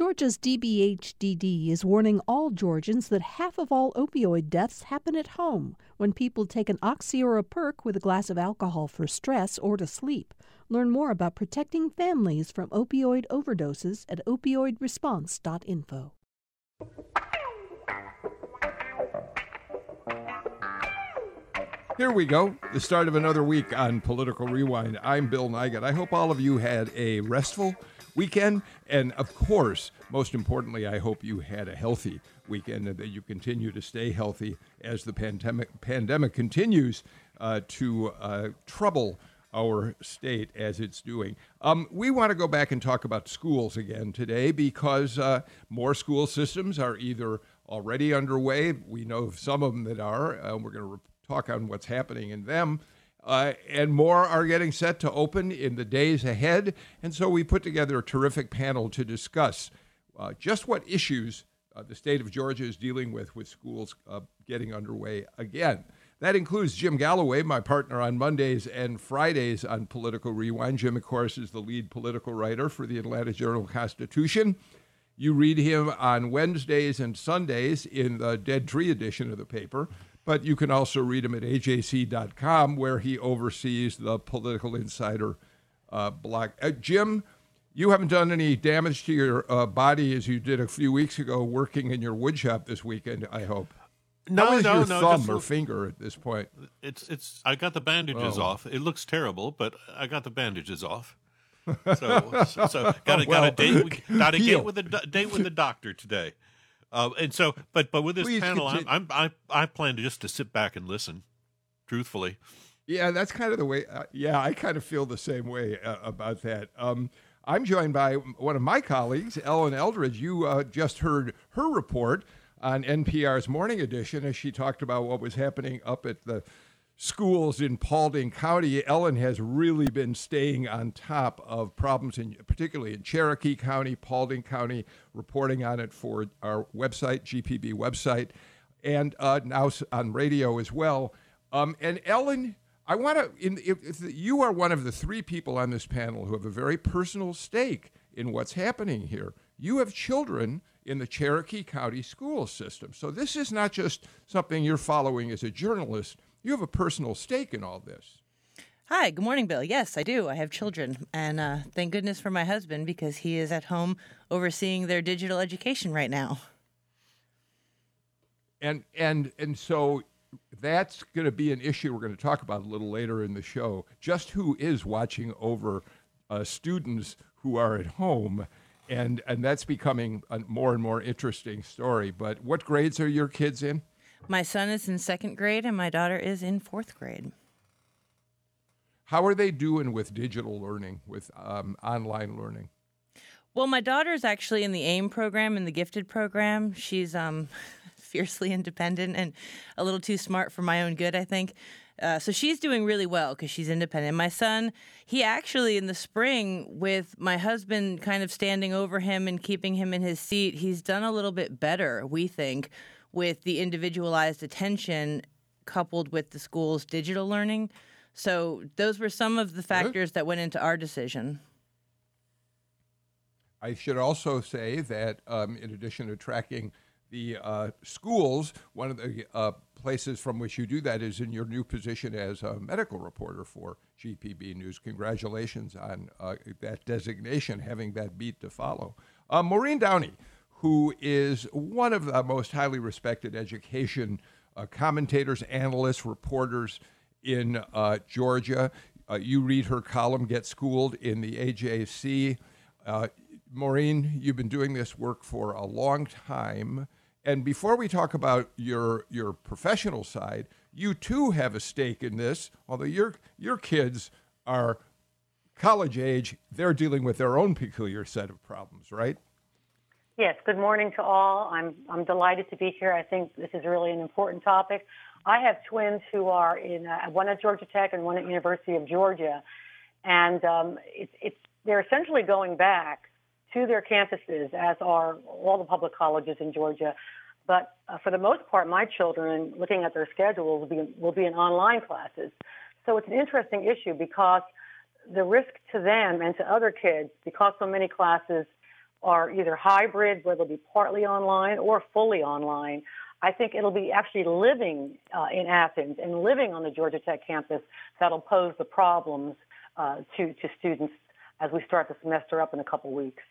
Georgia's DBHDD is warning all Georgians that half of all opioid deaths happen at home when people take an oxy or a perk with a glass of alcohol for stress or to sleep. Learn more about protecting families from opioid overdoses at opioidresponse.info. Here we go, the start of another week on Political Rewind. I'm Bill Nigut. I hope all of you had a restful weekend. And of course, most importantly, I hope you had a healthy weekend and that you continue to stay healthy as the pandemic, pandemic continues uh, to uh, trouble our state as it's doing. Um, we want to go back and talk about schools again today because uh, more school systems are either already underway. We know some of them that are. Uh, we're going to re- talk on what's happening in them. Uh, and more are getting set to open in the days ahead. And so we put together a terrific panel to discuss uh, just what issues uh, the state of Georgia is dealing with with schools uh, getting underway again. That includes Jim Galloway, my partner on Mondays and Fridays on Political Rewind. Jim, of course, is the lead political writer for the Atlanta Journal Constitution. You read him on Wednesdays and Sundays in the Dead Tree edition of the paper. But you can also read him at ajc.com, where he oversees the Political Insider uh, blog. Uh, Jim, you haven't done any damage to your uh, body as you did a few weeks ago working in your woodshop this weekend, I hope. No, How is no, your no. thumb or look- finger at this point? It's it's. I got the bandages Oh. off. It looks terrible, but I got the bandages off. So, so, so got a got Well, a date. with- Got a date with a date with the doctor today. Uh, and so, but but with this Please panel, I'm, continue. I'm I I plan to just to sit back and listen. Truthfully, Yeah, that's kind of the way. Uh, yeah, I kind of feel the same way uh, about that. Um, I'm joined by one of my colleagues, Ellen Eldridge. You uh, just heard her report on NPR's Morning Edition as she talked about what was happening up at the schools in Paulding County. Ellen has really been staying on top of problems, in, particularly in Cherokee County, Paulding County, reporting on it for our website, GPB website, and uh, now on radio as well. Um, and Ellen, I want to. You are one of the three people on this panel who have a very personal stake in what's happening here. You have children in the Cherokee County school system, so this is not just something you're following as a journalist. You have a personal stake in all this. Hi, good morning, Bill. Yes, I do. I have children, and uh, thank goodness for my husband because he is at home overseeing their digital education right now. and and and so that's going to be an issue we're going to talk about a little later in the show. Just who is watching over uh, students who are at home, and and that's becoming a more and more interesting story. But what grades are your kids in? My son is in second grade, and my daughter is in fourth grade. How are they doing with digital learning, with um, online learning? Well, my daughter is actually in the AIM program, in the gifted program. She's um, fiercely independent and a little too smart for my own good, I think. Uh, so she's doing really well because she's independent. My son, he actually in the spring, with my husband kind of standing over him and keeping him in his seat, he's done a little bit better, we think, with the individualized attention coupled with the school's digital learning. So those were some of the factors that went into our decision. I should also say that um, in addition to tracking the uh, schools, one of the uh, places from which you do that is in your new position as a medical reporter for GPB News. Congratulations on uh, that designation, having that beat to follow. Uh, Maureen Downey, who is one of the most highly respected education uh, commentators, analysts, reporters in uh, Georgia. Uh, you read her column, Get Schooled, in the AJC. Uh, Maureen, you've been doing this work for a long time. And before we talk about your your professional side, you too have a stake in this. Although your your kids are college age, they're dealing with their own peculiar set of problems, right? Yes, good morning to all. I'm, I'm delighted to be here. I think this is really an important topic. I have twins who are in uh, one at Georgia Tech and one at University of Georgia, and um, it's, it's, they're essentially going back to their campuses, as are all the public colleges in Georgia. But uh, for the most part, my children, looking at their schedules, will be, will be in online classes. So it's an interesting issue because the risk to them and to other kids, because so many classes are either hybrid, where they'll be partly online or fully online. I think it'll be actually living uh, in Athens and living on the Georgia Tech campus that'll pose the problems uh, to, to students as we start the semester up in a couple weeks.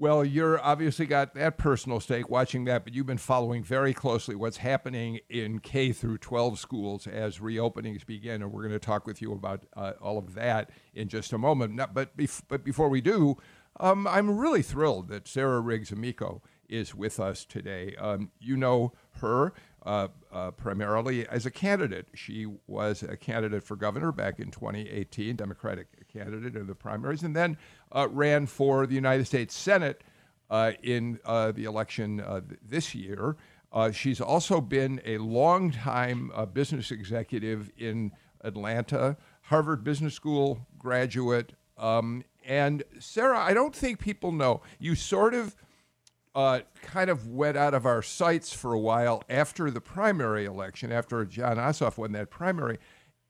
Well, you're obviously got that personal stake watching that, but you've been following very closely what's happening in K through 12 schools as reopenings begin, and we're going to talk with you about uh, all of that in just a moment. Now, but, bef- but before we do, um, I'm really thrilled that Sarah Riggs Amico is with us today. Um, you know her uh, uh, primarily as a candidate. She was a candidate for governor back in 2018, Democratic candidate in the primaries, and then uh, ran for the United States Senate uh, in uh, the election uh, this year. she's also been a longtime business executive in Atlanta, Harvard Business School graduate. Um, and Sarah, I don't think people know. You sort of uh, kind of went out of our sights for a while after the primary election, after Jon Ossoff won that primary.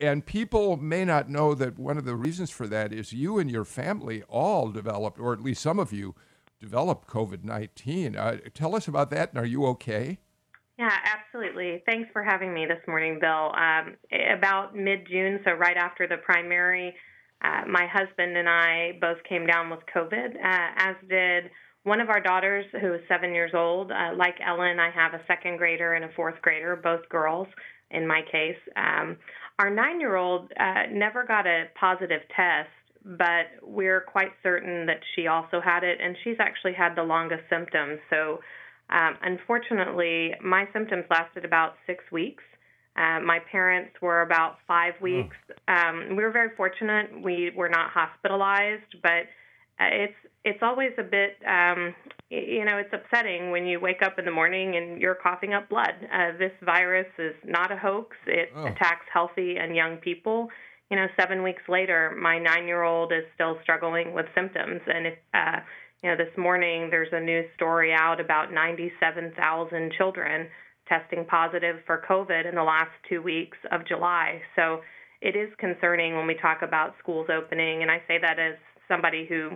And people may not know that one of the reasons for that is you and your family all developed, or at least some of you developed COVID 19. Uh, tell us about that, and are you okay? Yeah, absolutely. Thanks for having me this morning, Bill. Um, about mid June, so right after the primary, uh, my husband and I both came down with COVID, uh, as did one of our daughters, who is seven years old, uh, like Ellen, I have a second grader and a fourth grader, both girls in my case. Um, our nine year old uh, never got a positive test, but we're quite certain that she also had it, and she's actually had the longest symptoms. So, um, unfortunately, my symptoms lasted about six weeks. Uh, my parents were about five weeks. Oh. Um, we were very fortunate. We were not hospitalized, but uh, it's it's always a bit um, you know it's upsetting when you wake up in the morning and you're coughing up blood. Uh, this virus is not a hoax. It oh. attacks healthy and young people. You know, seven weeks later, my nine-year-old is still struggling with symptoms, and if uh, you know, this morning there's a news story out about 97,000 children testing positive for COVID in the last two weeks of July. So it is concerning when we talk about schools opening, and I say that as somebody who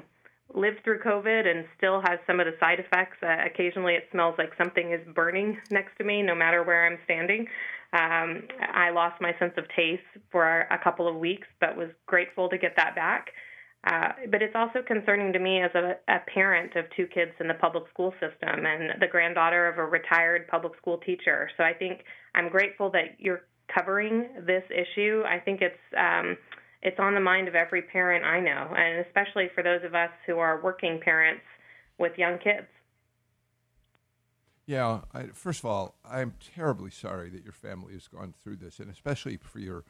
lived through COVID and still has some of the side effects. Uh, occasionally, it smells like something is burning next to me, no matter where I'm standing. Um, I lost my sense of taste for a couple of weeks, but was grateful to get that back. Uh, but it's also concerning to me as a, a parent of two kids in the public school system and the granddaughter of a retired public school teacher. So I think I'm grateful that you're covering this issue. I think it's um, it's on the mind of every parent I know, and especially for those of us who are working parents with young kids. Yeah, I, first of all, I'm terribly sorry that your family has gone through this, and especially for your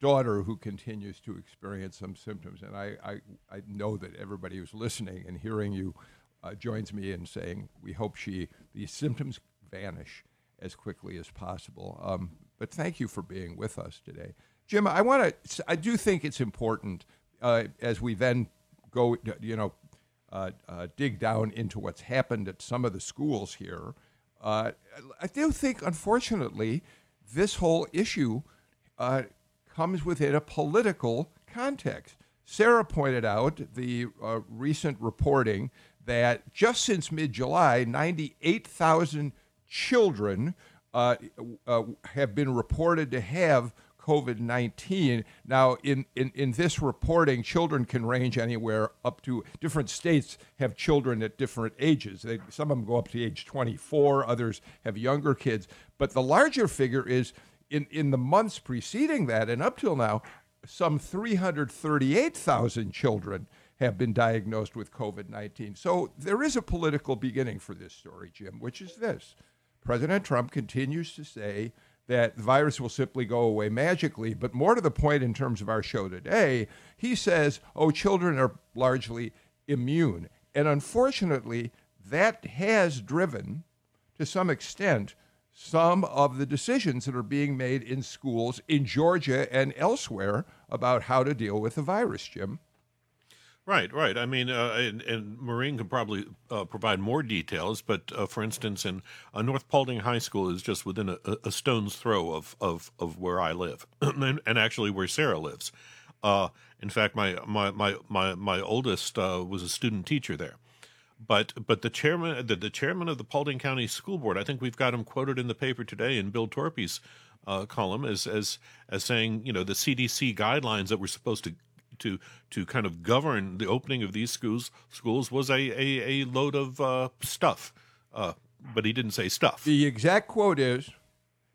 daughter who continues to experience some symptoms. And I, I, I know that everybody who's listening and hearing you uh, joins me in saying we hope she these symptoms vanish as quickly as possible. Um, but thank you for being with us today. Jim, I want to. I do think it's important uh, as we then go, you know, uh, uh, dig down into what's happened at some of the schools here. Uh, I do think, unfortunately, this whole issue uh, comes within a political context. Sarah pointed out the uh, recent reporting that just since mid July, 98,000 children have been reported to have COVID 19. Now, in, in, in this reporting, children can range anywhere up to different states have children at different ages. They, some of them go up to age 24, others have younger kids. But the larger figure is in, in the months preceding that and up till now, some 338,000 children have been diagnosed with COVID 19. So there is a political beginning for this story, Jim, which is this President Trump continues to say that the virus will simply go away magically. But more to the point, in terms of our show today, he says, oh, children are largely immune. And unfortunately, that has driven, to some extent, some of the decisions that are being made in schools in Georgia and elsewhere about how to deal with the virus, Jim. Right, right. I mean, uh, and, and, Maureen can probably uh, provide more details, but uh, for instance, in uh, North Paulding High School is just within a, a stone's throw of, of, of where I live, and, and, actually where Sarah lives. Uh, in fact, my my my my, my oldest uh, was a student teacher there. But but the chairman the, the chairman of the Paulding County School Board, I think we've got him quoted in the paper today in Bill Torpy's uh, column as as as saying, you know, the CDC guidelines that were supposed to to to kind of govern the opening of these schools schools was a a, a load of uh, stuff. Uh, but he didn't say stuff. The exact quote is,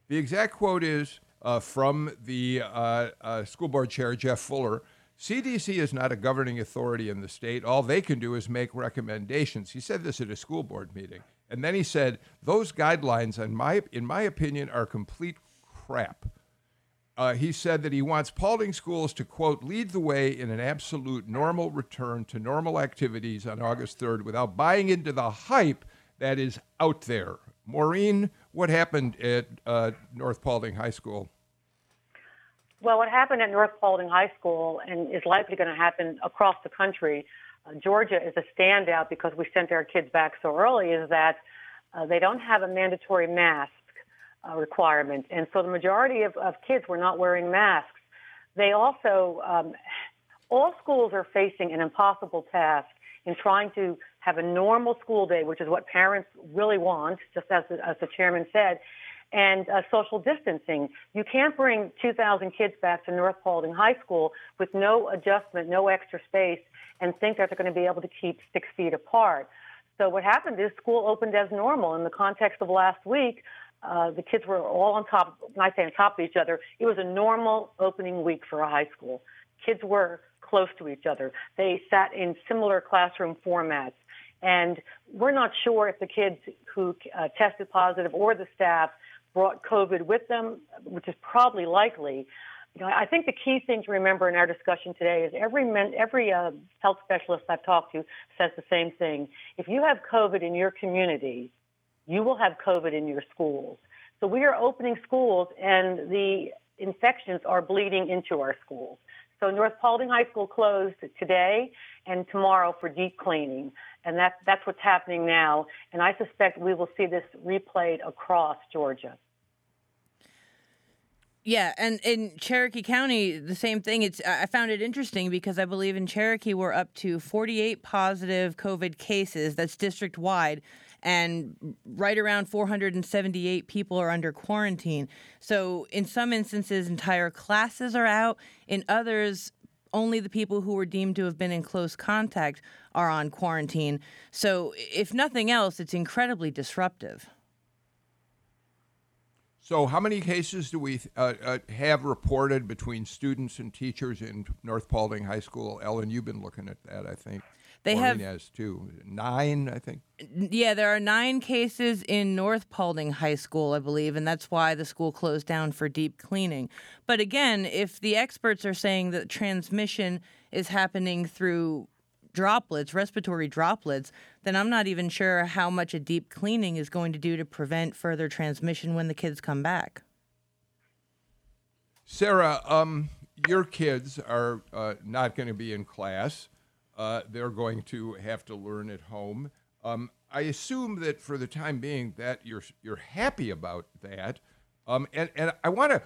the exact quote is uh, from the uh, uh, school board chair Jeff Fuller. CDC is not a governing authority in the state. All they can do is make recommendations. He said this at a school board meeting. And then he said, those guidelines, in my, in my opinion, are complete crap. Uh, he said that he wants Paulding schools to, quote, lead the way in an absolute normal return to normal activities on August 3rd without buying into the hype that is out there. Maureen, what happened at uh, North Paulding High School? Well, what happened at North Paulding High School and is likely going to happen across the country, uh, Georgia is a standout because we sent our kids back so early, is that uh, they don't have a mandatory mask uh, requirement. And so the majority of, of kids were not wearing masks. They also, um, all schools are facing an impossible task in trying to have a normal school day, which is what parents really want, just as, as the chairman said, and uh, social distancing. You can't bring 2,000 kids back to North Paulding High School with no adjustment, no extra space, and think that they're going to be able to keep six feet apart. So what happened is school opened as normal. In the context of last week, uh, the kids were all on top, I say on top of each other, it was a normal opening week for a high school. Kids were close to each other. They sat in similar classroom formats. And we're not sure if the kids who uh, tested positive or the staff brought COVID with them, which is probably likely. You know, I think the key thing to remember in our discussion today is every men, every uh, health specialist I've talked to says the same thing. If you have COVID in your community, you will have COVID in your schools. So we are opening schools, and the infections are bleeding into our schools. So North Paulding High School closed today and tomorrow for deep cleaning, and that, that's what's happening now. And I suspect we will see this replayed across Georgia. Yeah, and in Cherokee County, the same thing. It's I found it interesting because I believe in Cherokee we're up to 48 positive COVID cases. That's district wide, and right around 478 people are under quarantine. So in some instances, entire classes are out. In others, only the people who were deemed to have been in close contact are on quarantine. So if nothing else, it's incredibly disruptive. So, how many cases do we uh, uh, have reported between students and teachers in North Paulding High School? Ellen, you've been looking at that, I think. They Maureen have has too. Nine, I think. Yeah, there are nine cases in North Paulding High School, I believe, and that's why the school closed down for deep cleaning. But again, if the experts are saying that transmission is happening through droplets, respiratory droplets, then I'm not even sure how much a deep cleaning is going to do to prevent further transmission when the kids come back. Sarah, um, your kids are uh, not going to be in class. Uh, they're going to have to learn at home. Um, I assume that for the time being that you're you're happy about that. Um, and and I want to,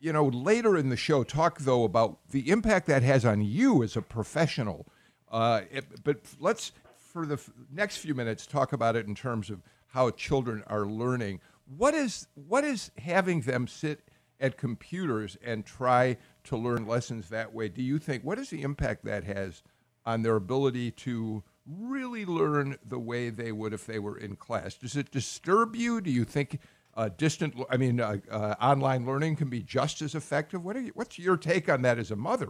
you know, later in the show talk though about the impact that has on you as a professional. Uh, it, but let's for the f- next few minutes talk about it in terms of how children are learning. What is what is having them sit at computers and try to learn lessons that way? Do you think what is the impact that has on their ability to really learn the way they would if they were in class. Does it disturb you? Do you think uh, distant, I mean, uh, uh, online learning can be just as effective? What you, what's your take on that as a mother?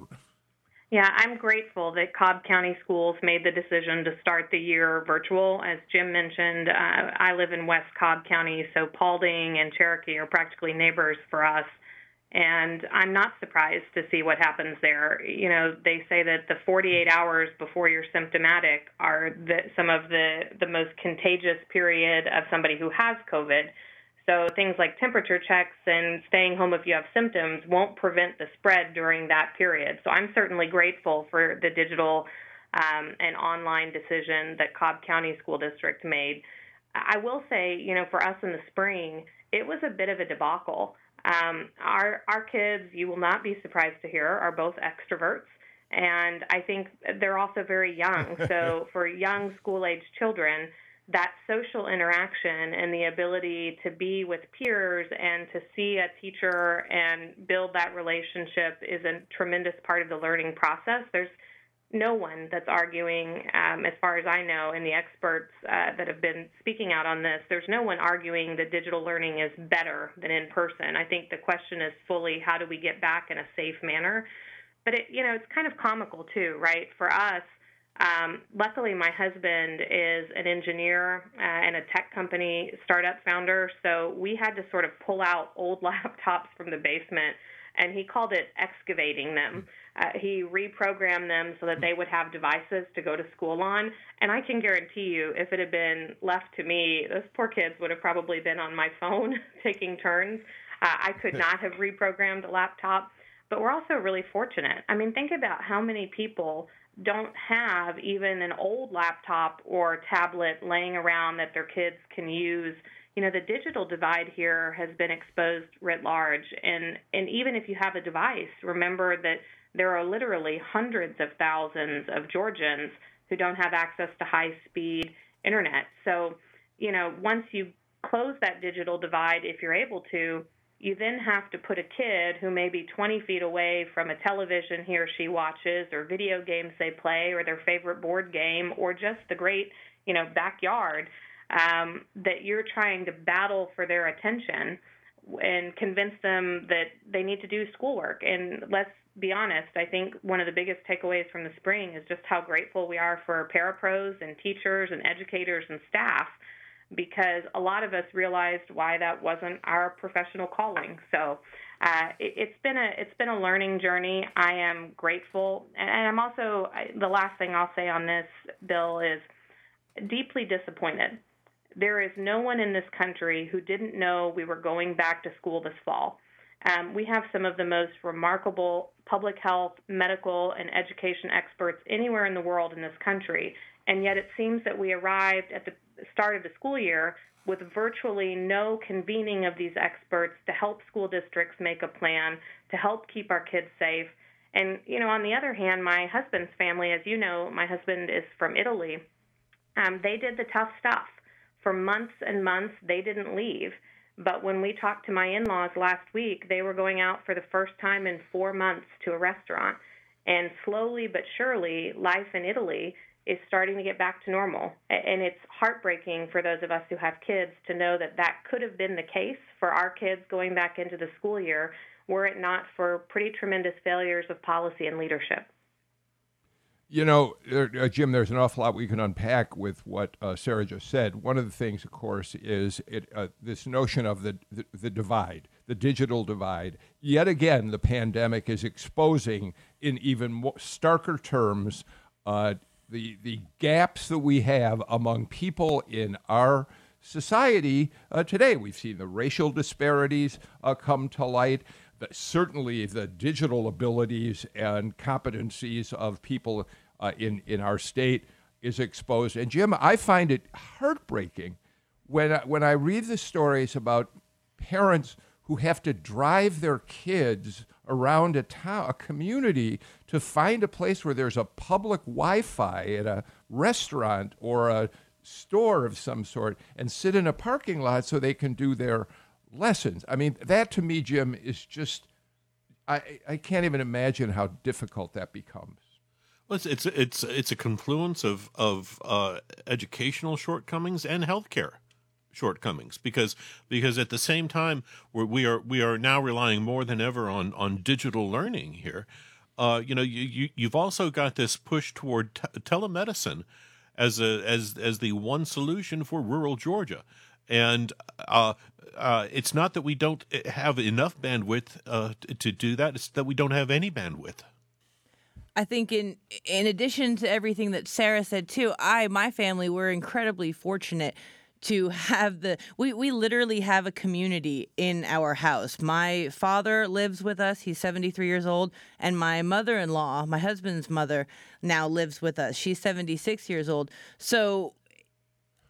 Yeah, I'm grateful that Cobb County Schools made the decision to start the year virtual. As Jim mentioned, uh, I live in West Cobb County, so Paulding and Cherokee are practically neighbors for us. And I'm not surprised to see what happens there. You know, they say that the 48 hours before you're symptomatic are the, some of the, the most contagious period of somebody who has COVID. So things like temperature checks and staying home if you have symptoms won't prevent the spread during that period. So I'm certainly grateful for the digital um, and online decision that Cobb County School District made. I will say, you know, for us in the spring, it was a bit of a debacle. Um, our our kids, you will not be surprised to hear, are both extroverts, And I think they're also very young. So for young school age children, that social interaction and the ability to be with peers and to see a teacher and build that relationship is a tremendous part of the learning process. There's no one that's arguing, um, as far as I know, and the experts uh, that have been speaking out on this, there's no one arguing that digital learning is better than in person. I think the question is fully how do we get back in a safe manner. But it, you know, it's kind of comical too, right? For us, um, luckily, my husband is an engineer uh, and a tech company startup founder, so we had to sort of pull out old laptops from the basement, and he called it excavating them. Uh, he reprogrammed them so that they would have devices to go to school on. And I can guarantee you, if it had been left to me, those poor kids would have probably been on my phone taking turns. Uh, I could not have reprogrammed a laptop. But we're also really fortunate. I mean, think about how many people don't have even an old laptop or tablet laying around that their kids can use you know the digital divide here has been exposed writ large and and even if you have a device remember that there are literally hundreds of thousands of Georgians who don't have access to high speed internet. So, you know, once you close that digital divide, if you're able to, you then have to put a kid who may be 20 feet away from a television he or she watches, or video games they play, or their favorite board game, or just the great, you know, backyard, um, that you're trying to battle for their attention and convince them that they need to do schoolwork. And let's be honest, I think one of the biggest takeaways from the spring is just how grateful we are for parapros and teachers and educators and staff because a lot of us realized why that wasn't our professional calling. So uh, it, has been a it's been a learning journey. I am grateful, and, and I'm also I, the last thing I'll say on this bill is deeply disappointed. There is no one in this country who didn't know we were going back to school this fall. Um, we have some of the most remarkable public health, medical, and education experts anywhere in the world in this country. And yet it seems that we arrived at the start of the school year with virtually no convening of these experts to help school districts make a plan, to help keep our kids safe. And, you know, on the other hand, my husband's family, as you know, my husband is from Italy, um, they did the tough stuff. For months and months, they didn't leave. But when we talked to my in laws last week, they were going out for the first time in four months to a restaurant. And slowly but surely, life in Italy is starting to get back to normal. And it's heartbreaking for those of us who have kids to know that that could have been the case for our kids going back into the school year were it not for pretty tremendous failures of policy and leadership. You know, uh, Jim, there's an awful lot we can unpack with what uh, Sarah just said. One of the things, of course, is it, uh, this notion of the, the, the divide, the digital divide. Yet again, the pandemic is exposing, in even starker terms, uh, the the gaps that we have among people in our society uh, today. We've seen the racial disparities uh, come to light. certainly, the digital abilities and competencies of people uh, in in our state is exposed. And Jim, I find it heartbreaking when when I read the stories about parents who have to drive their kids around a town, a community, to find a place where there's a public Wi-Fi at a restaurant or a store of some sort, and sit in a parking lot so they can do their lessons. I mean, that to me, Jim, is just I I can't even imagine how difficult that becomes. Well, it's it's it's, it's a confluence of of uh, educational shortcomings and healthcare shortcomings because because at the same time we're, we are we are now relying more than ever on on digital learning here. Uh, you know, you, you you've also got this push toward telemedicine as a as as the one solution for rural Georgia, and uh, uh, it's not that we don't have enough bandwidth uh, to do that; it's that we don't have any bandwidth. I think in in addition to everything that Sarah said too, I my family were incredibly fortunate to have the we we literally have a community in our house. My father lives with us. He's 73 years old and my mother-in-law, my husband's mother now lives with us. She's 76 years old. So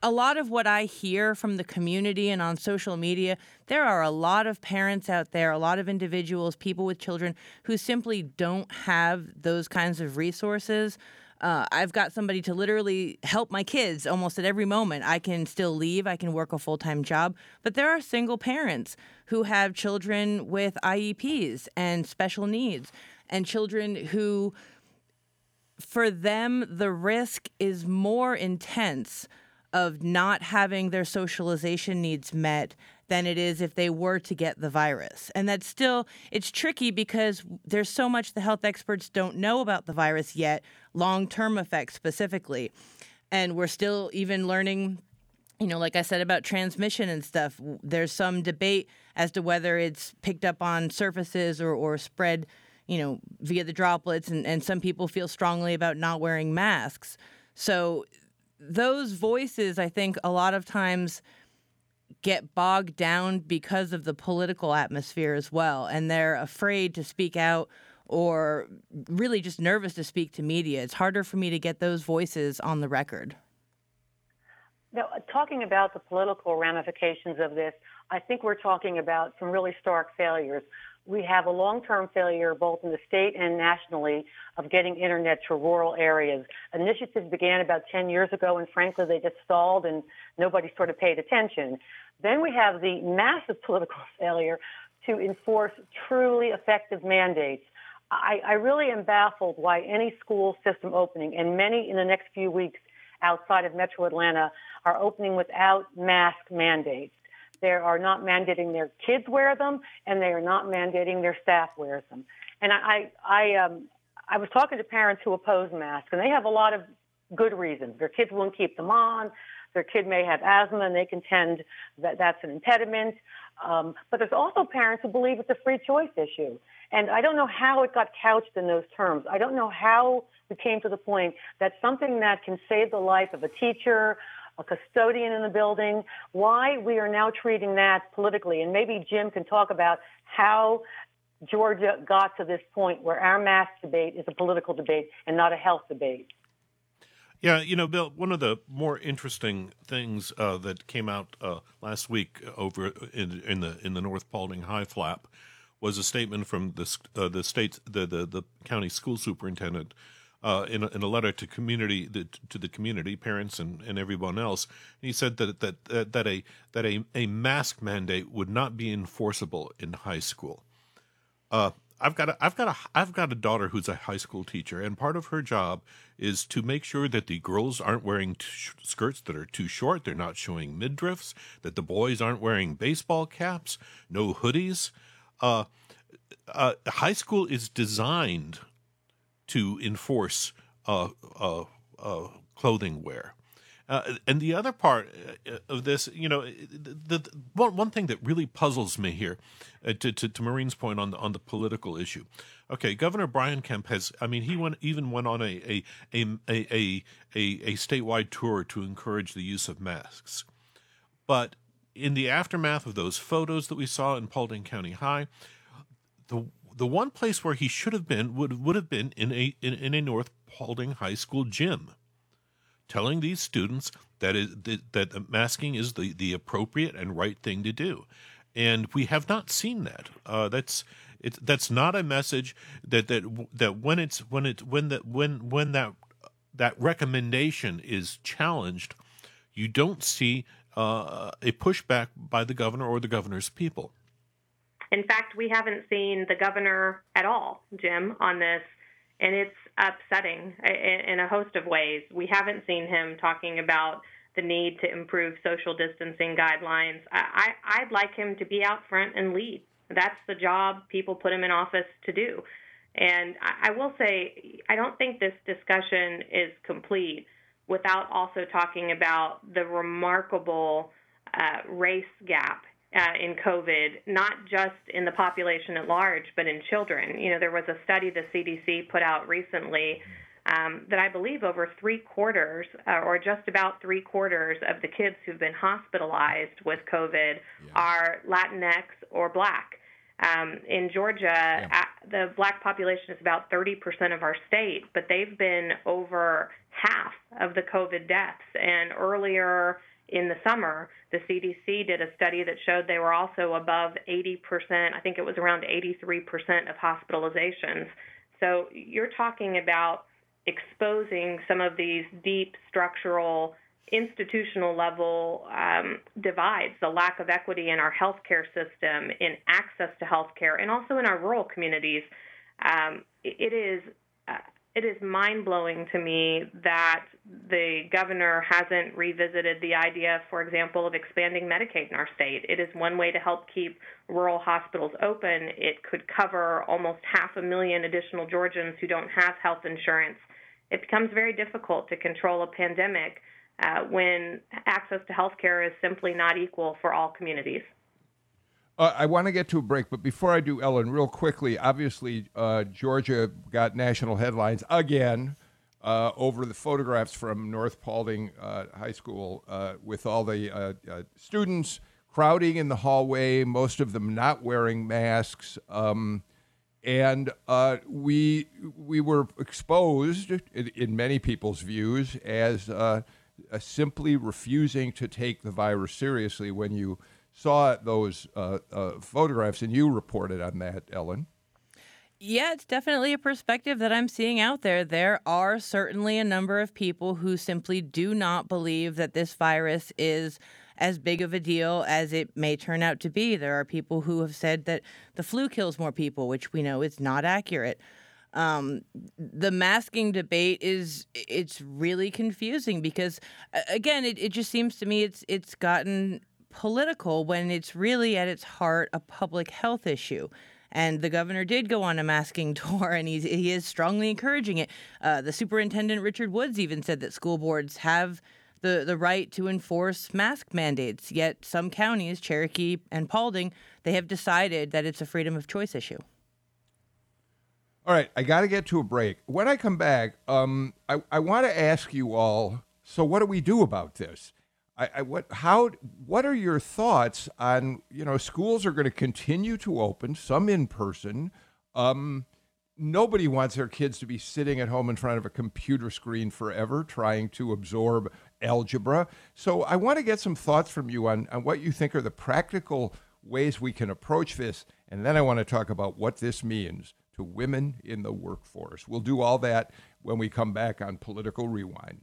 a lot of what I hear from the community and on social media, there are a lot of parents out there, a lot of individuals, people with children who simply don't have those kinds of resources. Uh, I've got somebody to literally help my kids almost at every moment. I can still leave, I can work a full time job, but there are single parents who have children with IEPs and special needs, and children who, for them, the risk is more intense of not having their socialization needs met than it is if they were to get the virus. And that's still it's tricky because there's so much the health experts don't know about the virus yet, long-term effects specifically. And we're still even learning you know, like I said about transmission and stuff, there's some debate as to whether it's picked up on surfaces or, or spread, you know, via the droplets. And, and some people feel strongly about not wearing masks. So those voices, I think, a lot of times get bogged down because of the political atmosphere as well. And they're afraid to speak out or really just nervous to speak to media. It's harder for me to get those voices on the record. Now, talking about the political ramifications of this, I think we're talking about some really stark failures we have a long-term failure both in the state and nationally of getting internet to rural areas. Initiatives began about 10 years ago, and frankly, they just stalled and nobody sort of paid attention. Then we have the massive political failure to enforce truly effective mandates. I, I really am baffled why any school system opening, and many in the next few weeks outside of metro Atlanta, are opening without mask mandates. They are not mandating their kids wear them, and they are not mandating their staff wears them. And I, I, um, I was talking to parents who oppose masks, and they have a lot of good reasons. Their kids won't keep them on. Their kid may have asthma, and they contend that that's an impediment. Um, but there's also parents who believe it's a free choice issue. And I don't know how it got couched in those terms. I don't know how we came to the point that something that can save the life of a teacher, a custodian in the building, why we are now treating that politically. And maybe Jim can talk about how Georgia got to this point where our mask debate is a political debate and not a health debate. Yeah, you know, Bill, one of the more interesting things uh, that came out uh, last week over in, in, the in the North Paulding High Flap was a statement from the uh, the state the, the the county school superintendent uh, in, a, in a letter to community the, to the community, parents and, and everyone else. And he said that that that, that a that a, a mask mandate would not be enforceable in high school. Uh, I've got a, I've got a I've got a daughter who's a high school teacher, and part of her job is to make sure that the girls aren't wearing t- skirts that are too short, they're not showing midriffs, that the boys aren't wearing baseball caps, no hoodies. Uh, uh, high school is designed to enforce uh, uh, uh, clothing wear. Uh, and the other part uh, of this, you know, the, the, one, one thing that really puzzles me here, uh, to, to, to Maureen's point on the on the political issue. Okay, Governor Brian Kemp has, I mean, he went even went on a a a a a, a statewide tour to encourage the use of masks, but in the aftermath of those photos that we saw in Paulding County High, the the one place where he should have been would would have been in a in, in a North Paulding High School gym, telling these students that is that, that masking is the the appropriate and right thing to do, and we have not seen that. Uh, that's that's not a message that that that when it's when it when that when when that that recommendation is challenged, you don't see uh, a pushback by the governor or the governor's people. In fact, we haven't seen the governor at all, Jim, on this, and it's upsetting in a host of ways. We haven't seen him talking about the need to improve social distancing guidelines. I, I'd like him to be out front and lead. That's the job people put him in office to do. And I, I will say, I don't think this discussion is complete without also talking about the remarkable uh, race gap uh, in COVID, not just in the population at large, but in children. You know, there was a study the CDC put out recently um, that I believe over three quarters, uh, or just about three quarters, of the kids who've been hospitalized with COVID yeah. are Latinx or Black. Um, in Georgia, yeah. the black population is about 30% of our state, but they've been over half of the COVID deaths. And earlier in the summer, the CDC did a study that showed they were also above 80%, I think it was around 83% of hospitalizations. So you're talking about exposing some of these deep structural institutional level um, divides, the lack of equity in our healthcare system, in access to healthcare, and also in our rural communities. Um, it is uh, it is mind blowing to me that the governor hasn't revisited the idea, for example, of expanding Medicaid in our state. It is one way to help keep rural hospitals open. It could cover almost half a million additional Georgians who don't have health insurance. It becomes very difficult to control a pandemic uh, when access to health care is simply not equal for all communities. Uh, I want to get to a break, but before I do, Ellen, real quickly, obviously, uh, Georgia got national headlines again uh, over the photographs from North Paulding uh, High School uh, with all the uh, students crowding in the hallway, most of them not wearing masks. Um, and we we were exposed, in, in, many people's views, as simply refusing to take the virus seriously when you saw those uh, uh, photographs, and you reported on that, Ellen. Yeah, it's definitely a perspective that I'm seeing out there. There are certainly a number of people who simply do not believe that this virus is as big of a deal as it may turn out to be. There are people who have said that the flu kills more people, which we know is not accurate. Um, the masking debate is it's really confusing because again, it, it just seems to me it's it's gotten political when it's really at its heart a public health issue. And the governor did go on a masking tour, and he's, he is strongly encouraging it. Uh, the superintendent, Richard Woods, even said that school boards have the, the right to enforce mask mandates. Yet some counties, Cherokee and Paulding, they have decided that it's a freedom of choice issue. All right, I got to get to a break. When I come back, um, I, I want to ask you all so, what do we do about this? I, I, what how what are your thoughts on you know schools are going to continue to open some in person um, nobody wants their kids to be sitting at home in front of a computer screen forever trying to absorb algebra. So i want to get some thoughts from you on, on what you think are the practical ways we can approach this and then i want to talk about what this means to women in the workforce. We'll do all that when we come back on political rewind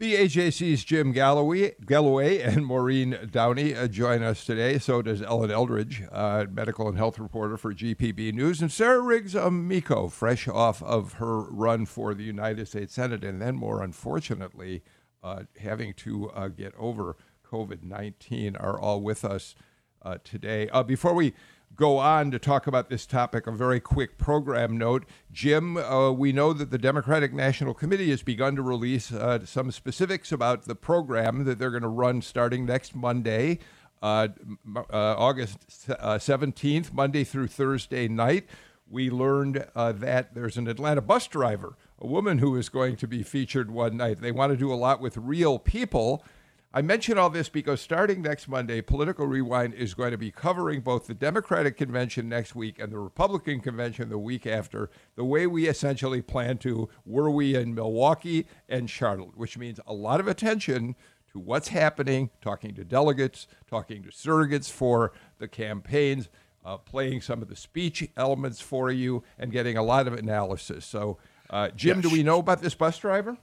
The AJC's Jim Galloway, Galloway and Maureen Downey uh, join us today. So does Ellen Eldridge, uh, medical and health reporter for GPB News, and Sarah Riggs Amico, fresh off of her run for the United States Senate, and then more unfortunately, uh, having to uh, get over COVID 19, are all with us uh, today. Uh, before we go on to talk about this topic, a very quick program note. Jim, uh, we know that the Democratic National Committee has begun to release uh, some specifics about the program that they're going to run starting next Monday, uh, uh August 17th, uh, Monday through Thursday night. We learned uh, that there's an Atlanta bus driver, a woman who is going to be featured one night. They want to do a lot with real people. I mention all this because starting next Monday, Political Rewind is going to be covering both the Democratic convention next week and the Republican convention the week after, the way we essentially plan to were we in Milwaukee and Charlotte, which means a lot of attention to what's happening, talking to delegates, talking to surrogates for the campaigns, uh, playing some of the speech elements for you, and getting a lot of analysis. So, uh, Jim, do we know about this bus driver?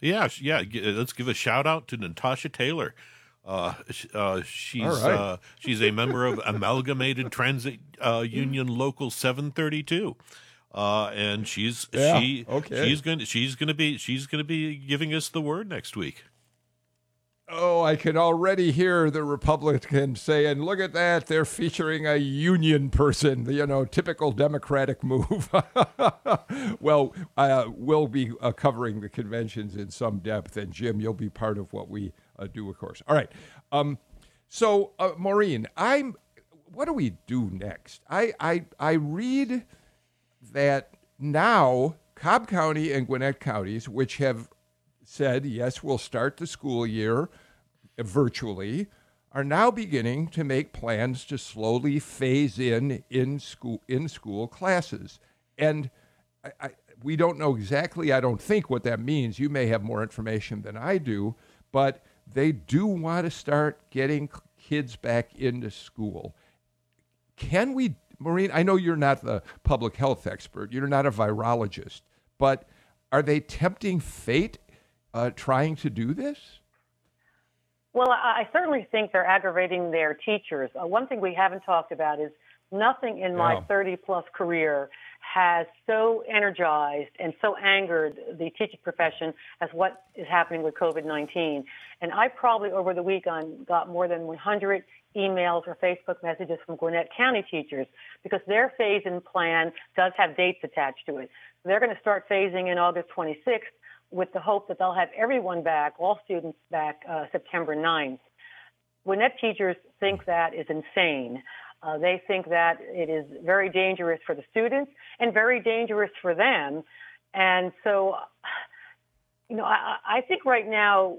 Yeah, yeah. Let's give a shout out to Natasha Taylor. Uh, uh, she's right. uh, she's a member of Amalgamated Transit uh, Union Local 732. Uh, and she's yeah, she okay. she's going she's going to be she's going to be giving us the word next week. Oh, I can already hear the Republicans saying, look at that, they're featuring a union person, you know, typical Democratic move. well, uh, we'll be uh, covering the conventions in some depth, and Jim, you'll be part of what we uh, do, of course. All right. Um, so, uh, Maureen, I'm. What do we do next? I, I, I read that now Cobb County and Gwinnett counties, which have said, yes, we'll start the school year virtually, are now beginning to make plans to slowly phase in in school in school classes. and I, I, we don't know exactly, I don't think, what that means. You may have more information than I do, but they do want to start getting kids back into school. Can we, Maureen? I know you're not the public health expert, you're not a virologist, but are they tempting fate uh, trying to do this? Well, I, certainly think they're aggravating their teachers. Uh, one thing we haven't talked about is nothing in my 30 plus career has so energized and so angered the teaching profession as what is happening with COVID 19. And I probably over the weekend got more than 100 emails or Facebook messages from Gwinnett County teachers because their phase in plan does have dates attached to it. They're going to start phasing in August 26th with the hope that they'll have everyone back, all students back uh, September 9th. Gwinnett teachers think that is insane. Uh, they think that it is very dangerous for the students and very dangerous for them. And so, you know, I, I think right now,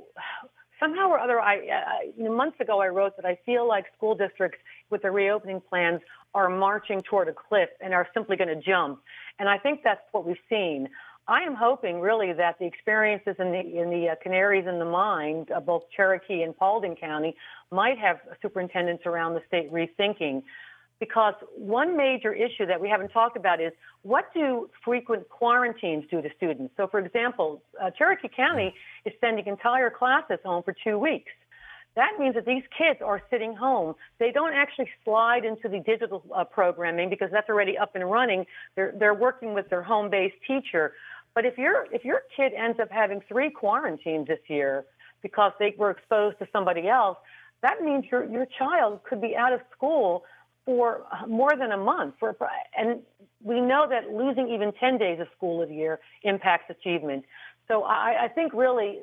somehow or other, I, I you know, months ago I wrote that I feel like school districts with the reopening plans are marching toward a cliff and are simply going to jump. And I think that's what we've seen. I am hoping really that the experiences in the in the uh, Canaries in the Mine, uh, both Cherokee and Paulding County, might have superintendents around the state rethinking. Because one major issue that we haven't talked about is what do frequent quarantines do to students? So, for example, uh, Cherokee County is sending entire classes home for two weeks. That means that these kids are sitting home. They don't actually slide into the digital uh, programming because that's already up and running. They're, they're working with their home based teacher. But if, your if your kid ends up having three quarantines this year because they were exposed to somebody else, that means your, your child could be out of school for more than a month. For, and we know that losing even 10 days of school a year impacts achievement. So I, I think really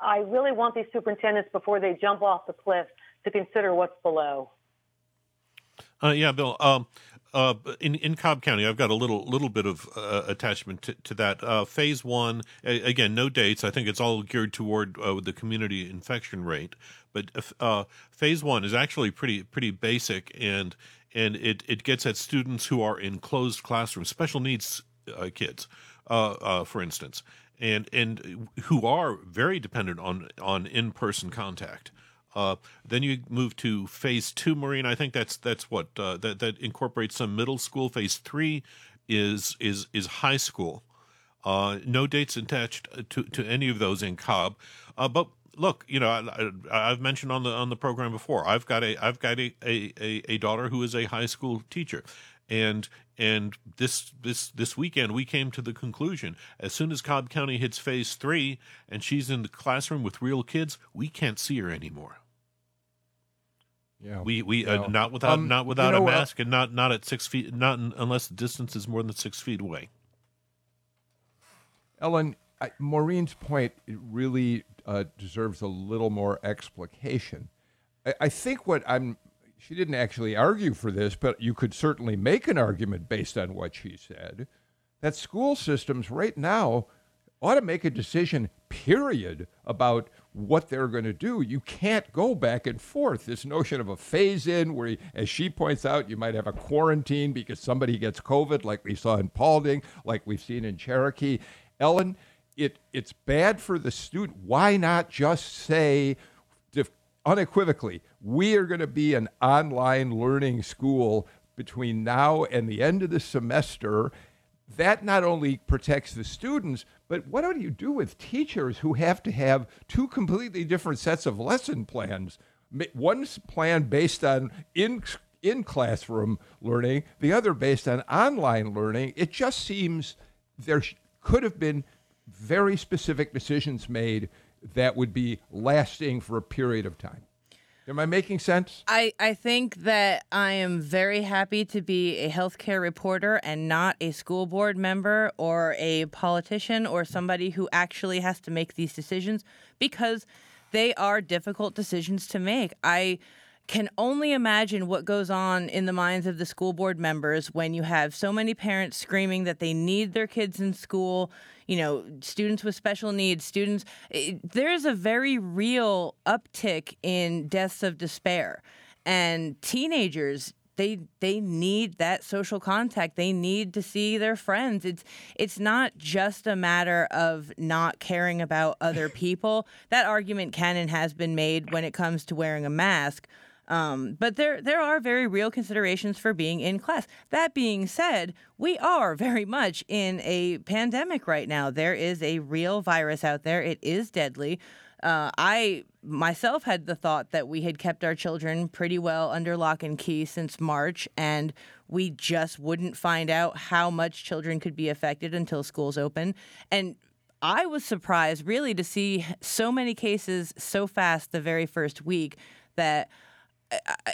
I really want these superintendents before they jump off the cliff to consider what's below. Uh, yeah, Bill. Um, uh, in in Cobb County, I've got a little little bit of uh, attachment to, to that. Uh, phase one, again, no dates. I think it's all geared toward uh, the community infection rate. But uh, phase one is actually pretty pretty basic, and and it, it gets at students who are in closed classrooms, special needs kids, for instance and and who are very dependent on on in person contact. Uh, then you move to phase two, Maureen. I think that's that's what uh, that that incorporates some middle school. Phase three is is is high school. Uh, no dates attached to to any of those in Cobb, uh, but look, you know, I, have mentioned on the on the program before. I've got a I've got a, a, a daughter who is a high school teacher, and and this this this weekend we came to the conclusion as soon as Cobb County hits phase three and she's in the classroom with real kids, we can't see her anymore. Yeah, we we uh, not without um, not without you know, a mask uh, and not not at six feet not in, unless the distance is more than six feet away. Ellen, I, Maureen's point really uh, deserves a little more explication. I, I think what I'm she didn't actually argue for this, but you could certainly make an argument based on what she said that school systems right now ought to make a decision, period, about what they're going to do. You can't go back and forth. This notion of a phase in, where, as she points out, you might have a quarantine because somebody gets COVID, like we saw in Paulding, like we've seen in Cherokee. Ellen, it, it's bad for the student. Why not just say, unequivocally, we are going to be an online learning school between now and the end of the semester. That not only protects the students, but what do you do with teachers who have to have two completely different sets of lesson plans? One plan based on in in classroom learning, the other based on online learning. It just seems there could have been very specific decisions made that would be lasting for a period of time. Am I making sense? I, I think that I am very happy to be a healthcare reporter and not a school board member or a politician or somebody who actually has to make these decisions because they are difficult decisions to make. I can only imagine what goes on in the minds of the school board members when you have so many parents screaming that they need their kids in school, you know, students with special needs, students. Eh, it, there's a very real uptick in deaths of despair. And teenagers they they need that social contact. They need to see their friends. It's it's not just a matter of not caring about other people. that argument can and has been made when it comes to wearing a mask. Um, but there there are very real considerations for being in class. That being said, we are very much in a pandemic right now. There is a real virus out there. It is deadly. Uh, I myself had the thought that we had kept our children pretty well under lock and key since March, and we just wouldn't find out how much children could be affected until schools open. And I was surprised really to see so many cases so fast the very first week that.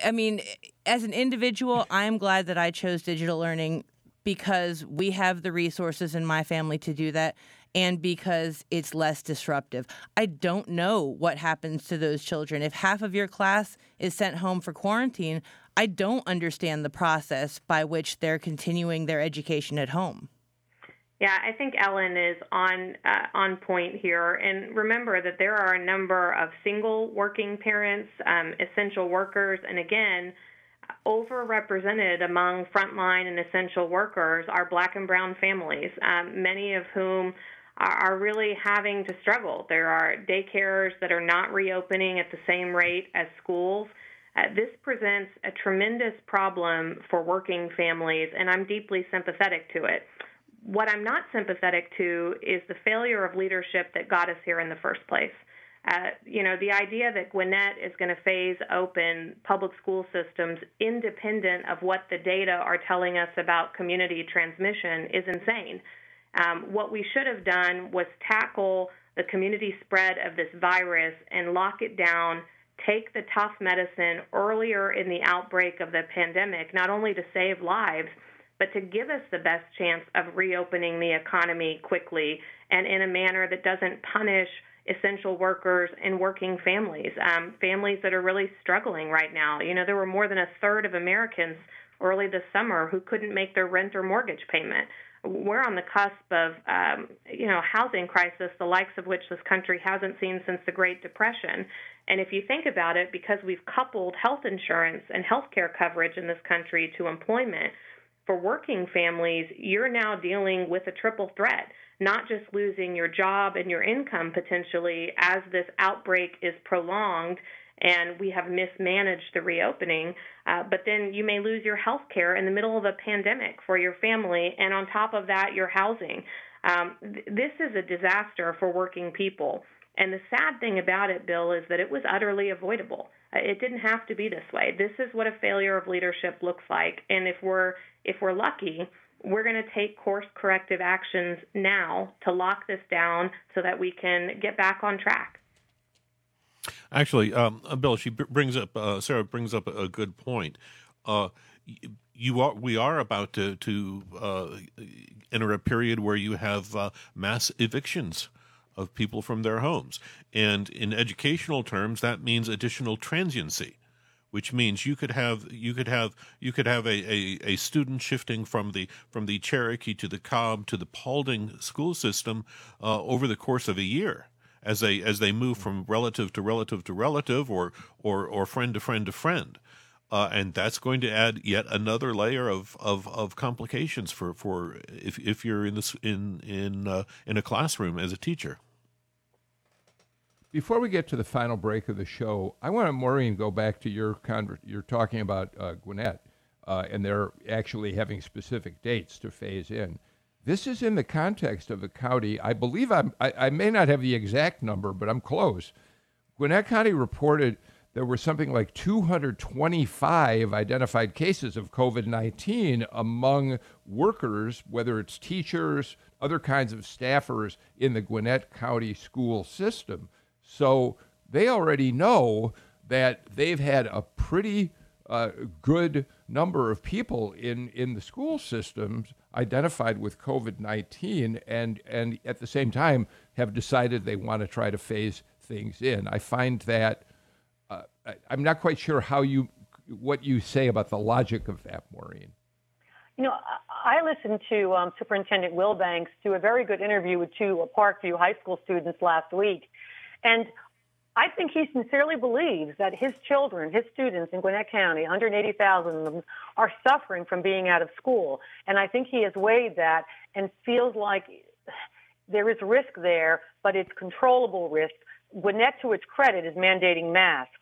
I mean, as an individual, I'm glad that I chose digital learning because we have the resources in my family to do that and because it's less disruptive. I don't know what happens to those children. If half of your class is sent home for quarantine, I don't understand the process by which they're continuing their education at home. Yeah, I think Ellen is on uh, on point here. And remember that there are a number of single working parents, um, essential workers, and again, overrepresented among frontline and essential workers are black and brown families, um, many of whom are really having to struggle. There are daycares that are not reopening at the same rate as schools. Uh, this presents a tremendous problem for working families, and I'm deeply sympathetic to it. What I'm not sympathetic to is the failure of leadership that got us here in the first place. Uh, you know, the idea that Gwinnett is going to phase open public school systems independent of what the data are telling us about community transmission is insane. Um, what we should have done was tackle the community spread of this virus and lock it down, take the tough medicine earlier in the outbreak of the pandemic, not only to save lives, but to give us the best chance of reopening the economy quickly and in a manner that doesn't punish essential workers and working families, um, families that are really struggling right now. You know, there were more than a third of Americans early this summer who couldn't make their rent or mortgage payment we're on the cusp of um, you know housing crisis, the likes of which this country hasn't seen since the Great Depression. And if you think about it, because we've coupled health insurance and health care coverage in this country to employment, for working families, you're now dealing with a triple threat, not just losing your job and your income potentially as this outbreak is prolonged and we have mismanaged the reopening. Uh, but then you may lose your health care in the middle of a pandemic for your family, and on top of that, your housing. Um, th- this is a disaster for working people. And the sad thing about it, Bill, is that it was utterly avoidable. It didn't have to be this way. This is what a failure of leadership looks like. And if we're if we're lucky, we're going to take course corrective actions now to lock this down so that we can get back on track. Actually, um, uh, Bill, she brings up uh, Sarah brings up a good point. Uh, you are we are about to to uh, enter a period where you have uh, mass evictions of people from their homes, and in educational terms, that means additional transiency which means you could have you could have you could have a, a, a, student shifting from the from the Cherokee to the Cobb to the Paulding school system uh, over the course of a year as they as they move from relative to relative to relative or or or friend to friend to friend. Uh, and that's going to add yet another layer of, of, of complications for, for if, if you're in this in in uh, in a classroom as a teacher. Before we get to the final break of the show, I want to Maureen go back to your conver- you're talking about uh, Gwinnett, uh, and they're actually having specific dates to phase in. This is in the context of a county. I believe I'm, I, I may not have the exact number, but I'm close. Gwinnett County reported there were something like 225 identified cases of COVID 19 among workers, whether it's teachers, other kinds of staffers in the Gwinnett County school system. So they already know that they've had a pretty uh, good number of people in, in the school systems identified with COVID 19 and, and at the same time have decided they want to try to phase things in. I find that I'm not quite sure how you, what you say about the logic of that, Maureen. You know, I listened to um, Superintendent Wilbanks do a very good interview with two Parkview high school students last week. And I think he sincerely believes that his children, his students in Gwinnett County, 180,000 of them, are suffering from being out of school. And I think he has weighed that and feels like there is risk there, but it's controllable risk. Gwinnett, to its credit, is mandating masks.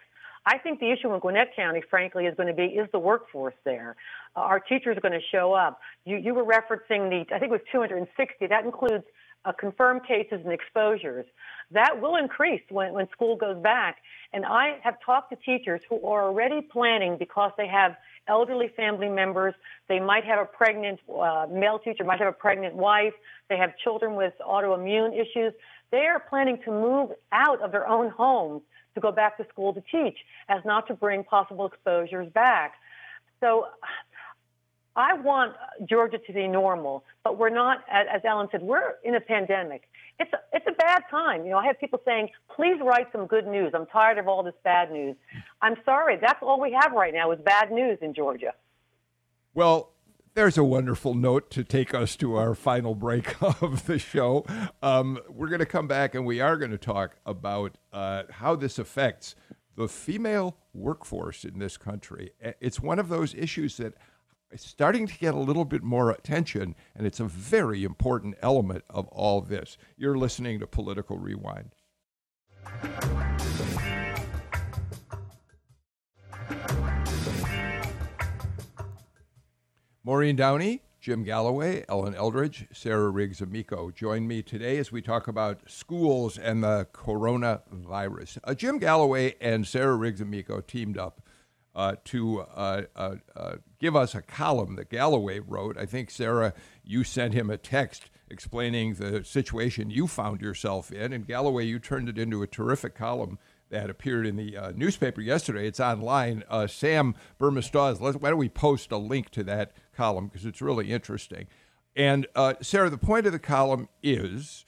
I think the issue in Gwinnett County, frankly, is going to be is the workforce there. Uh, our teachers are going to show up. You, you were referencing the, I think it was 260. That includes uh, confirmed cases and exposures. That will increase when, when school goes back. And I have talked to teachers who are already planning because they have elderly family members. They might have a pregnant uh, male teacher, might have a pregnant wife. They have children with autoimmune issues. They are planning to move out of their own homes go back to school to teach as not to bring possible exposures back. So I want Georgia to be normal, but we're not, as Ellen said, we're in a pandemic. It's a, it's a bad time. You know, I have people saying, please write some good news. I'm tired of all this bad news. I'm sorry, that's all we have right now is bad news in Georgia. Well, there's a wonderful note to take us to our final break of the show. Um, we're going to come back and we are going to talk about uh, how this affects the female workforce in this country. It's one of those issues that is starting to get a little bit more attention, and it's a very important element of all this. You're listening to Political Rewind. Maureen Downey, Jim Galloway, Ellen Eldridge, Sarah Riggs Amico join me today as we talk about schools and the coronavirus. Uh, Jim Galloway and Sarah Riggs Amico teamed up uh, to uh, uh, uh, give us a column that Galloway wrote. I think, Sarah, you sent him a text explaining the situation you found yourself in, and Galloway, you turned it into a terrific column that appeared in the uh, newspaper yesterday. It's online. Uh, Sam Bermas-Dawes, why don't we post a link to that column because it's really interesting. And uh, Sarah, the point of the column is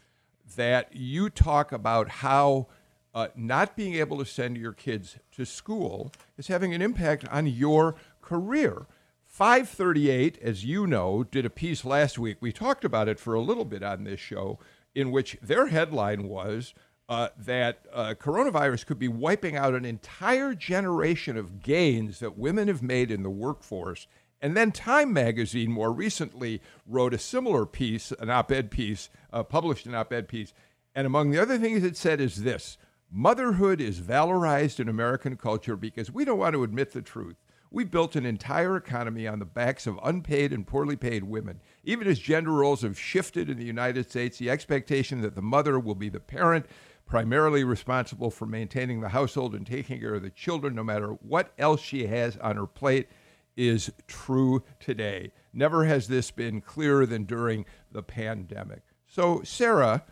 that you talk about how uh, not being able to send your kids to school is having an impact on your career. 538, as you know, did a piece last week. We talked about it for a little bit on this show, in which their headline was uh, that uh, coronavirus could be wiping out an entire generation of gains that women have made in the workforce. And then Time magazine more recently wrote a similar piece, an op ed piece, uh, published an op ed piece. And among the other things it said is this Motherhood is valorized in American culture because we don't want to admit the truth. We built an entire economy on the backs of unpaid and poorly paid women. Even as gender roles have shifted in the United States, the expectation that the mother will be the parent primarily responsible for maintaining the household and taking care of the children, no matter what else she has on her plate, is true today. Never has this been clearer than during the pandemic. So, Sarah,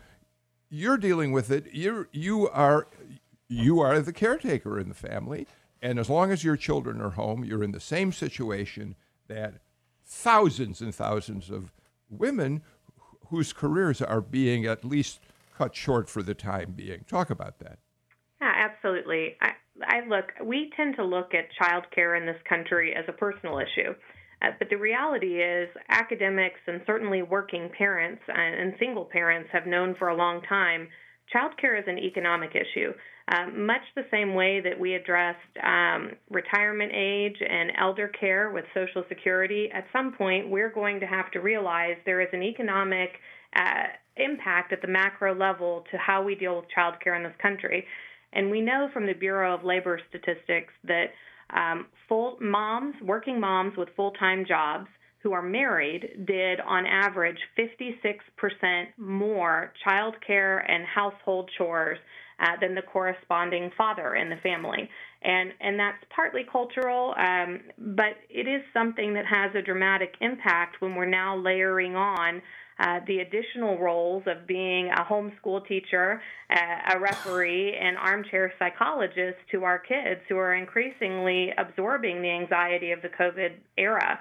you're dealing with it. You you are you are the caretaker in the family, and as long as your children are home, you're in the same situation that thousands and thousands of women whose careers are being at least cut short for the time being. Talk about that. Yeah, absolutely. I, I look. We tend to look at child care in this country as a personal issue. Uh, but the reality is, academics and certainly working parents and, and single parents have known for a long time childcare is an economic issue. Um, much the same way that we addressed um, retirement age and elder care with Social Security, at some point we're going to have to realize there is an economic uh, impact at the macro level to how we deal with childcare in this country. And we know from the Bureau of Labor Statistics that um, full moms, working moms with full time jobs who are married, did on average 56% more child care and household chores uh, than the corresponding father in the family. And, and that's partly cultural, um, but it is something that has a dramatic impact when we're now layering on uh, the additional roles of being a homeschool teacher, uh, a referee, and armchair psychologist to our kids who are increasingly absorbing the anxiety of the COVID era.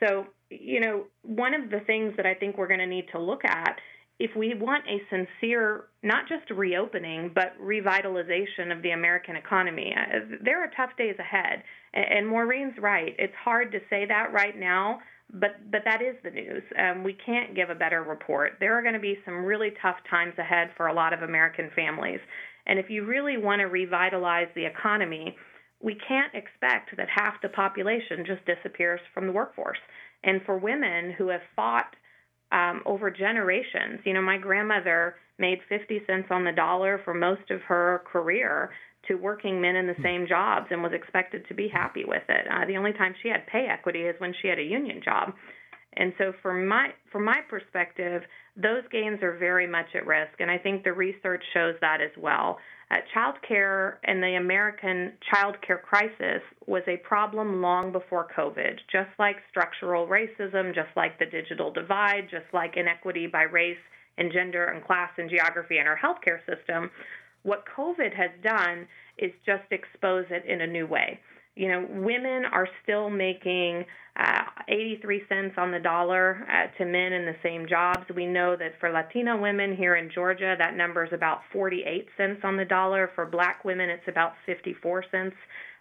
So, you know, one of the things that I think we're going to need to look at if we want a sincere, not just reopening, but revitalization of the American economy, uh, there are tough days ahead. And Maureen's right. It's hard to say that right now but but that is the news. Um, we can't give a better report. There are going to be some really tough times ahead for a lot of American families, And if you really want to revitalize the economy, we can't expect that half the population just disappears from the workforce. And for women who have fought um, over generations, you know, my grandmother made 50 cents on the dollar for most of her career to working men in the same jobs and was expected to be happy with it. Uh, the only time she had pay equity is when she had a union job. And so from my from my perspective, those gains are very much at risk and I think the research shows that as well. Uh, child care and the American child care crisis was a problem long before COVID, just like structural racism, just like the digital divide, just like inequity by race and gender and class and geography in our healthcare system. What COVID has done is just expose it in a new way. You know, women are still making uh, 83 cents on the dollar uh, to men in the same jobs. We know that for Latina women here in Georgia, that number is about 48 cents on the dollar. For black women, it's about 54 cents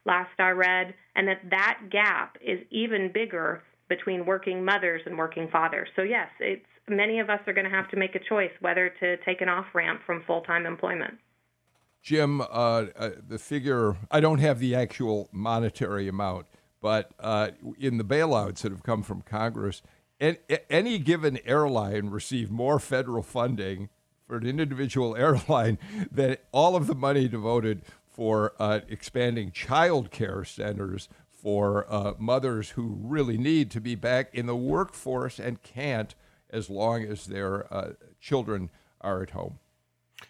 last I read, and that that gap is even bigger between working mothers and working fathers. So yes, it's many of us are going to have to make a choice whether to take an off ramp from full time employment. Jim, uh, uh, the figure, I don't have the actual monetary amount, but uh, in the bailouts that have come from Congress, any given airline received more federal funding for an individual airline than all of the money devoted for uh, expanding child care centers for uh, mothers who really need to be back in the workforce and can't as long as their uh, children are at home.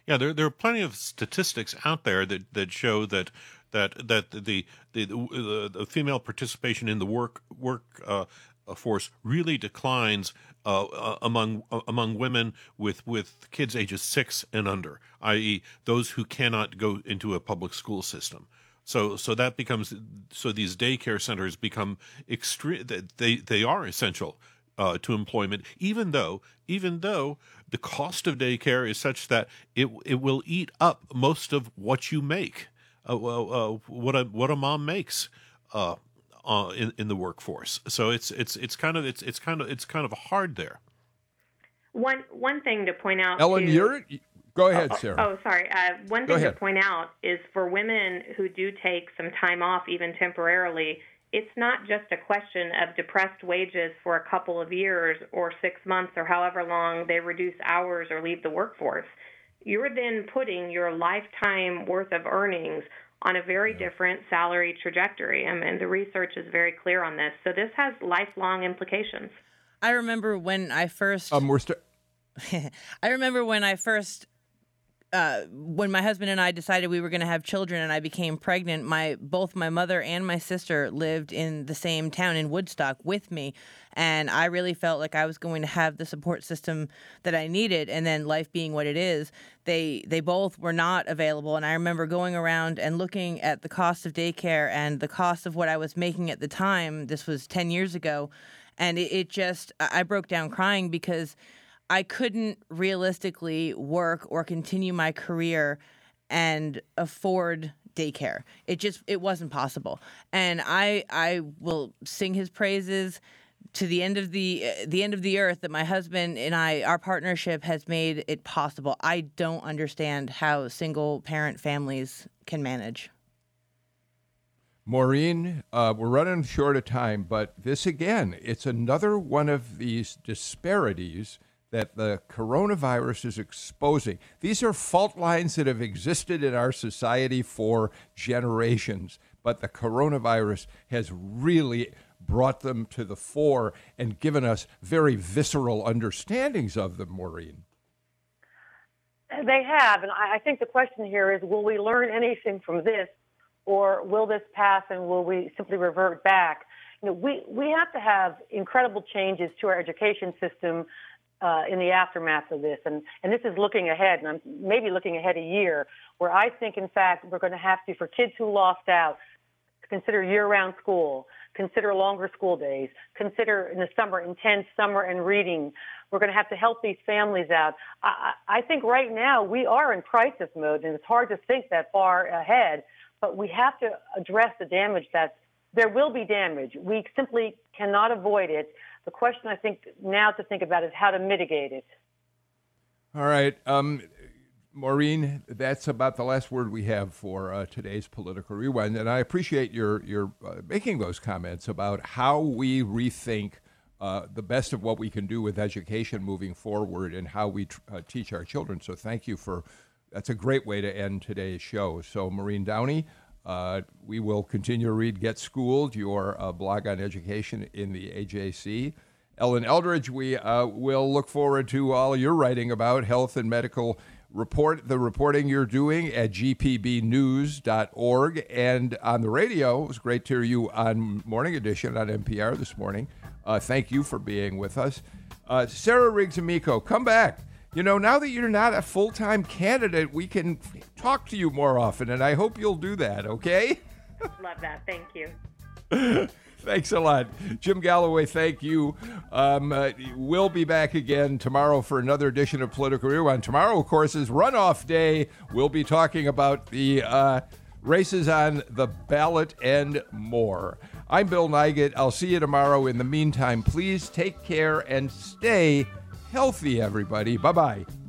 Yeah, there there are plenty of statistics out there that, that show that that that the the, the, the female participation in the work work uh, force really declines uh, uh, among uh, among women with with kids ages six and under, i.e., those who cannot go into a public school system. So so that becomes so these daycare centers become extreme. They they are essential uh, to employment, even though even though the cost of daycare is such that it it will eat up most of what you make, uh, uh, what a what a mom makes. Uh, uh, in in the workforce, so it's it's it's kind of it's it's kind of it's kind of hard there. One one thing to point out, Ellen, too, you're Go ahead, oh, Sarah. Oh, sorry. Uh, one thing to point out is for women who do take some time off, even temporarily, it's not just a question of depressed wages for a couple of years or six months or however long they reduce hours or leave the workforce. You're then putting your lifetime worth of earnings on a very yeah. different salary trajectory. I mean, the research is very clear on this. So this has lifelong implications. I remember when I first. Um, we're st- I remember when I first uh, when my husband and I decided we were going to have children and I became pregnant, my both my mother and my sister lived in the same town in Woodstock with me, and I really felt like I was going to have the support system that I needed. And then life being what it is, they they both were not available. And I remember going around and looking at the cost of daycare and the cost of what I was making at the time. This was ten years ago, and it, it just I broke down crying because I couldn't realistically work or continue my career and afford daycare. It just it wasn't possible. And I I will sing his praises to the end of the uh, the end of the earth that my husband and I our partnership has made it possible. I don't understand how single parent families can manage. Maureen, uh, we're running short of time, but this again, it's another one of these disparities that the coronavirus is exposing. These are fault lines that have existed in our society for generations, but the coronavirus has really brought them to the fore and given us very visceral understandings of them, Maureen. They have, and I think the question here is will we learn anything from this, or will this pass and will we simply revert back? You know, we, we have to have incredible changes to our education system uh, in the aftermath of this. And, and this is looking ahead, and I'm maybe looking ahead a year, where I think, in fact, we're going to have to, for kids who lost out, consider year-round school, consider longer school days, consider in the summer intense summer and reading. We're going to have to help these families out. I, I think right now we are in crisis mode, and it's hard to think that far ahead. But we have to address the damage that there will be damage. We simply cannot avoid it. The question I think now to think about is how to mitigate it. All right. Um, Maureen, that's about the last word we have for uh, today's political rewind, and I appreciate your your uh, making those comments about how we rethink uh, the best of what we can do with education moving forward and how we tr- uh, teach our children. So, thank you for that's a great way to end today's show. So, Maureen Downey, uh, we will continue to read Get Schooled, your uh, blog on education in the AJC. Ellen Eldridge, we will look forward to all you're writing about health and medical report the reporting you're doing at gpbnews.org and on the radio. It was great to hear you on Morning Edition on NPR this morning. Uh, thank you for being with us. Uh, Sarah Riggs Amico, come back. You know, now that you're not a full time candidate, we can talk to you more often, and I hope you'll do that, okay? Love that. Thank you. Thanks a lot. Jim Galloway, thank you. Um, uh, we'll be back again tomorrow for another edition of Political Rewind. Tomorrow, of course, is runoff day. We'll be talking about the uh, races on the ballot and more. I'm Bill Nigut. I'll see you tomorrow. In the meantime, please take care and stay healthy, everybody. Bye bye.